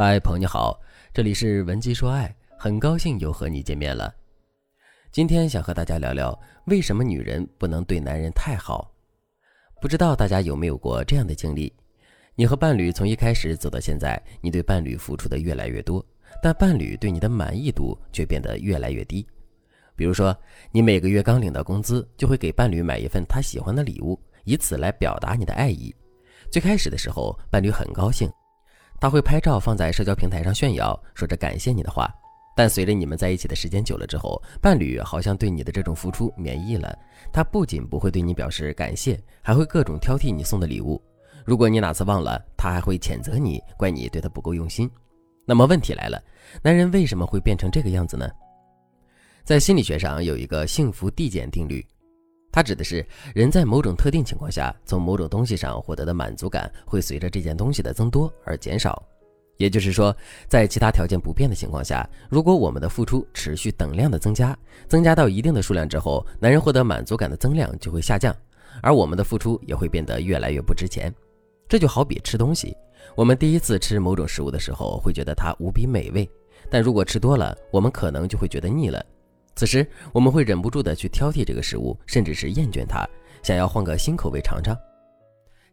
嗨，朋友你好，这里是文姬说爱，很高兴又和你见面了。今天想和大家聊聊，为什么女人不能对男人太好？不知道大家有没有过这样的经历？你和伴侣从一开始走到现在，你对伴侣付出的越来越多，但伴侣对你的满意度却变得越来越低。比如说，你每个月刚领到工资，就会给伴侣买一份他喜欢的礼物，以此来表达你的爱意。最开始的时候，伴侣很高兴。他会拍照放在社交平台上炫耀，说着感谢你的话。但随着你们在一起的时间久了之后，伴侣好像对你的这种付出免疫了。他不仅不会对你表示感谢，还会各种挑剔你送的礼物。如果你哪次忘了，他还会谴责你，怪你对他不够用心。那么问题来了，男人为什么会变成这个样子呢？在心理学上有一个幸福递减定律。它指的是人在某种特定情况下，从某种东西上获得的满足感会随着这件东西的增多而减少。也就是说，在其他条件不变的情况下，如果我们的付出持续等量的增加，增加到一定的数量之后，男人获得满足感的增量就会下降，而我们的付出也会变得越来越不值钱。这就好比吃东西，我们第一次吃某种食物的时候会觉得它无比美味，但如果吃多了，我们可能就会觉得腻了。此时，我们会忍不住的去挑剔这个食物，甚至是厌倦它，想要换个新口味尝尝。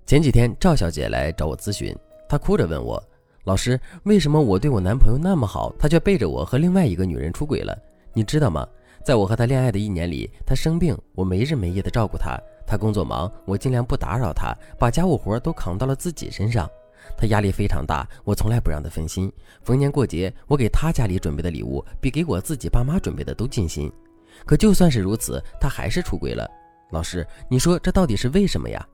前几天，赵小姐来找我咨询，她哭着问我：“老师，为什么我对我男朋友那么好，他却背着我和另外一个女人出轨了？你知道吗？在我和他恋爱的一年里，他生病，我没日没夜的照顾他；他工作忙，我尽量不打扰他，把家务活都扛到了自己身上。”他压力非常大，我从来不让他分心。逢年过节，我给他家里准备的礼物比给我自己爸妈准备的都尽心。可就算是如此，他还是出轨了。老师，你说这到底是为什么呀？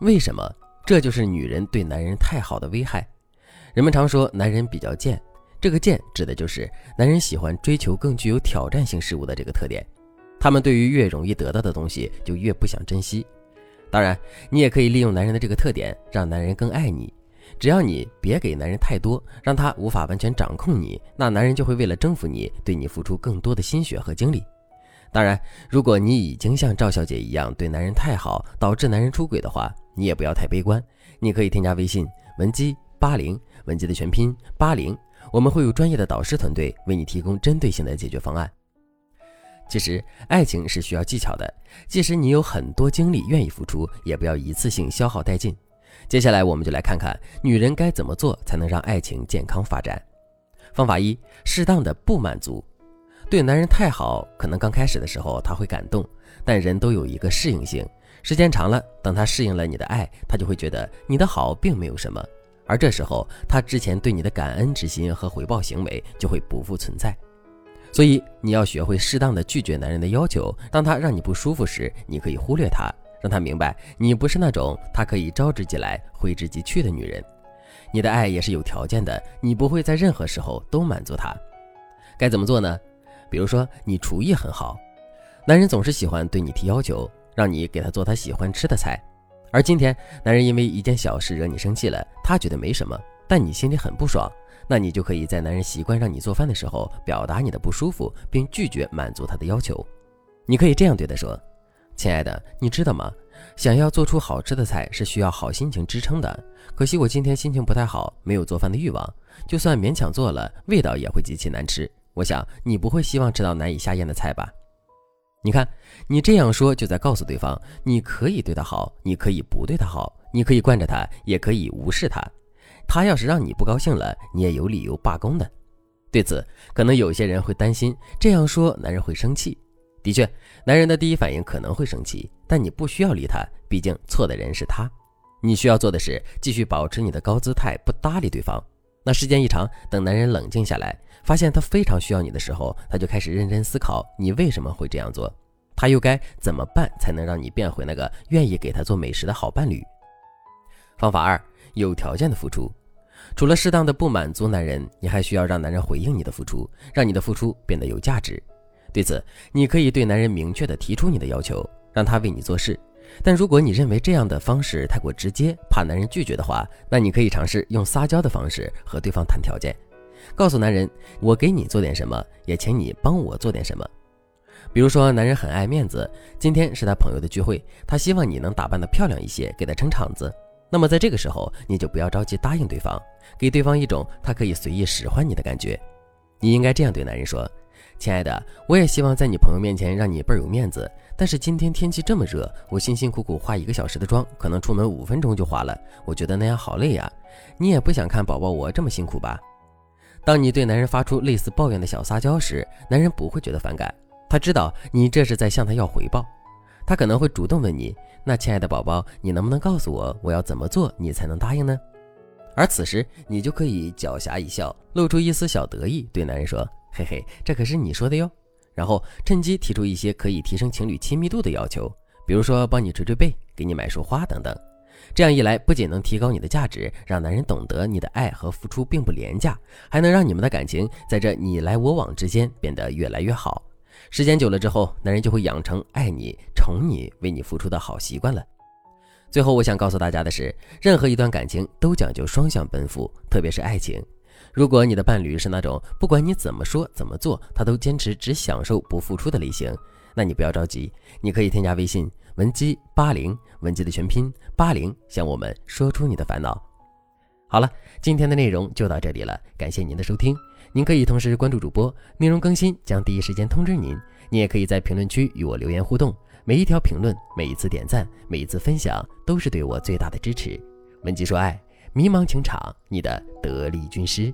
为什么？这就是女人对男人太好的危害。人们常说男人比较贱，这个贱指的就是男人喜欢追求更具有挑战性事物的这个特点。他们对于越容易得到的东西，就越不想珍惜。当然，你也可以利用男人的这个特点，让男人更爱你。只要你别给男人太多，让他无法完全掌控你，那男人就会为了征服你，对你付出更多的心血和精力。当然，如果你已经像赵小姐一样对男人太好，导致男人出轨的话，你也不要太悲观。你可以添加微信文姬八零，文姬的全拼八零，我们会有专业的导师团队为你提供针对性的解决方案。其实，爱情是需要技巧的。即使你有很多精力愿意付出，也不要一次性消耗殆尽。接下来，我们就来看看女人该怎么做才能让爱情健康发展。方法一：适当的不满足。对男人太好，可能刚开始的时候他会感动，但人都有一个适应性，时间长了，等他适应了你的爱，他就会觉得你的好并没有什么，而这时候他之前对你的感恩之心和回报行为就会不复存在。所以你要学会适当的拒绝男人的要求。当他让你不舒服时，你可以忽略他，让他明白你不是那种他可以招之即来、挥之即去的女人。你的爱也是有条件的，你不会在任何时候都满足他。该怎么做呢？比如说，你厨艺很好，男人总是喜欢对你提要求，让你给他做他喜欢吃的菜。而今天，男人因为一件小事惹你生气了，他觉得没什么，但你心里很不爽。那你就可以在男人习惯让你做饭的时候，表达你的不舒服，并拒绝满足他的要求。你可以这样对他说：“亲爱的，你知道吗？想要做出好吃的菜是需要好心情支撑的。可惜我今天心情不太好，没有做饭的欲望。就算勉强做了，味道也会极其难吃。我想你不会希望吃到难以下咽的菜吧？你看，你这样说就在告诉对方，你可以对他好，你可以不对他好，你可以惯着他，也可以无视他。”他要是让你不高兴了，你也有理由罢工的。对此，可能有些人会担心这样说男人会生气。的确，男人的第一反应可能会生气，但你不需要理他，毕竟错的人是他。你需要做的是继续保持你的高姿态，不搭理对方。那时间一长，等男人冷静下来，发现他非常需要你的时候，他就开始认真思考你为什么会这样做，他又该怎么办才能让你变回那个愿意给他做美食的好伴侣？方法二。有条件的付出，除了适当的不满足男人，你还需要让男人回应你的付出，让你的付出变得有价值。对此，你可以对男人明确的提出你的要求，让他为你做事。但如果你认为这样的方式太过直接，怕男人拒绝的话，那你可以尝试用撒娇的方式和对方谈条件，告诉男人我给你做点什么，也请你帮我做点什么。比如说，男人很爱面子，今天是他朋友的聚会，他希望你能打扮得漂亮一些，给他撑场子。那么在这个时候，你就不要着急答应对方，给对方一种他可以随意使唤你的感觉。你应该这样对男人说：“亲爱的，我也希望在你朋友面前让你倍儿有面子。但是今天天气这么热，我辛辛苦苦化一个小时的妆，可能出门五分钟就化了。我觉得那样好累呀。你也不想看宝宝我这么辛苦吧？”当你对男人发出类似抱怨的小撒娇时，男人不会觉得反感，他知道你这是在向他要回报。他可能会主动问你：“那亲爱的宝宝，你能不能告诉我，我要怎么做你才能答应呢？”而此时你就可以狡黠一笑，露出一丝小得意，对男人说：“嘿嘿，这可是你说的哟。”然后趁机提出一些可以提升情侣亲密度的要求，比如说帮你捶捶背、给你买束花等等。这样一来，不仅能提高你的价值，让男人懂得你的爱和付出并不廉价，还能让你们的感情在这你来我往之间变得越来越好。时间久了之后，男人就会养成爱你、宠你、为你付出的好习惯了。最后，我想告诉大家的是，任何一段感情都讲究双向奔赴，特别是爱情。如果你的伴侣是那种不管你怎么说怎么做，他都坚持只享受不付出的类型，那你不要着急，你可以添加微信文姬八零，文姬的全拼八零，向我们说出你的烦恼。好了，今天的内容就到这里了，感谢您的收听。您可以同时关注主播，内容更新将第一时间通知您。您也可以在评论区与我留言互动，每一条评论、每一次点赞、每一次分享，都是对我最大的支持。文姬说爱，迷茫情场，你的得力军师。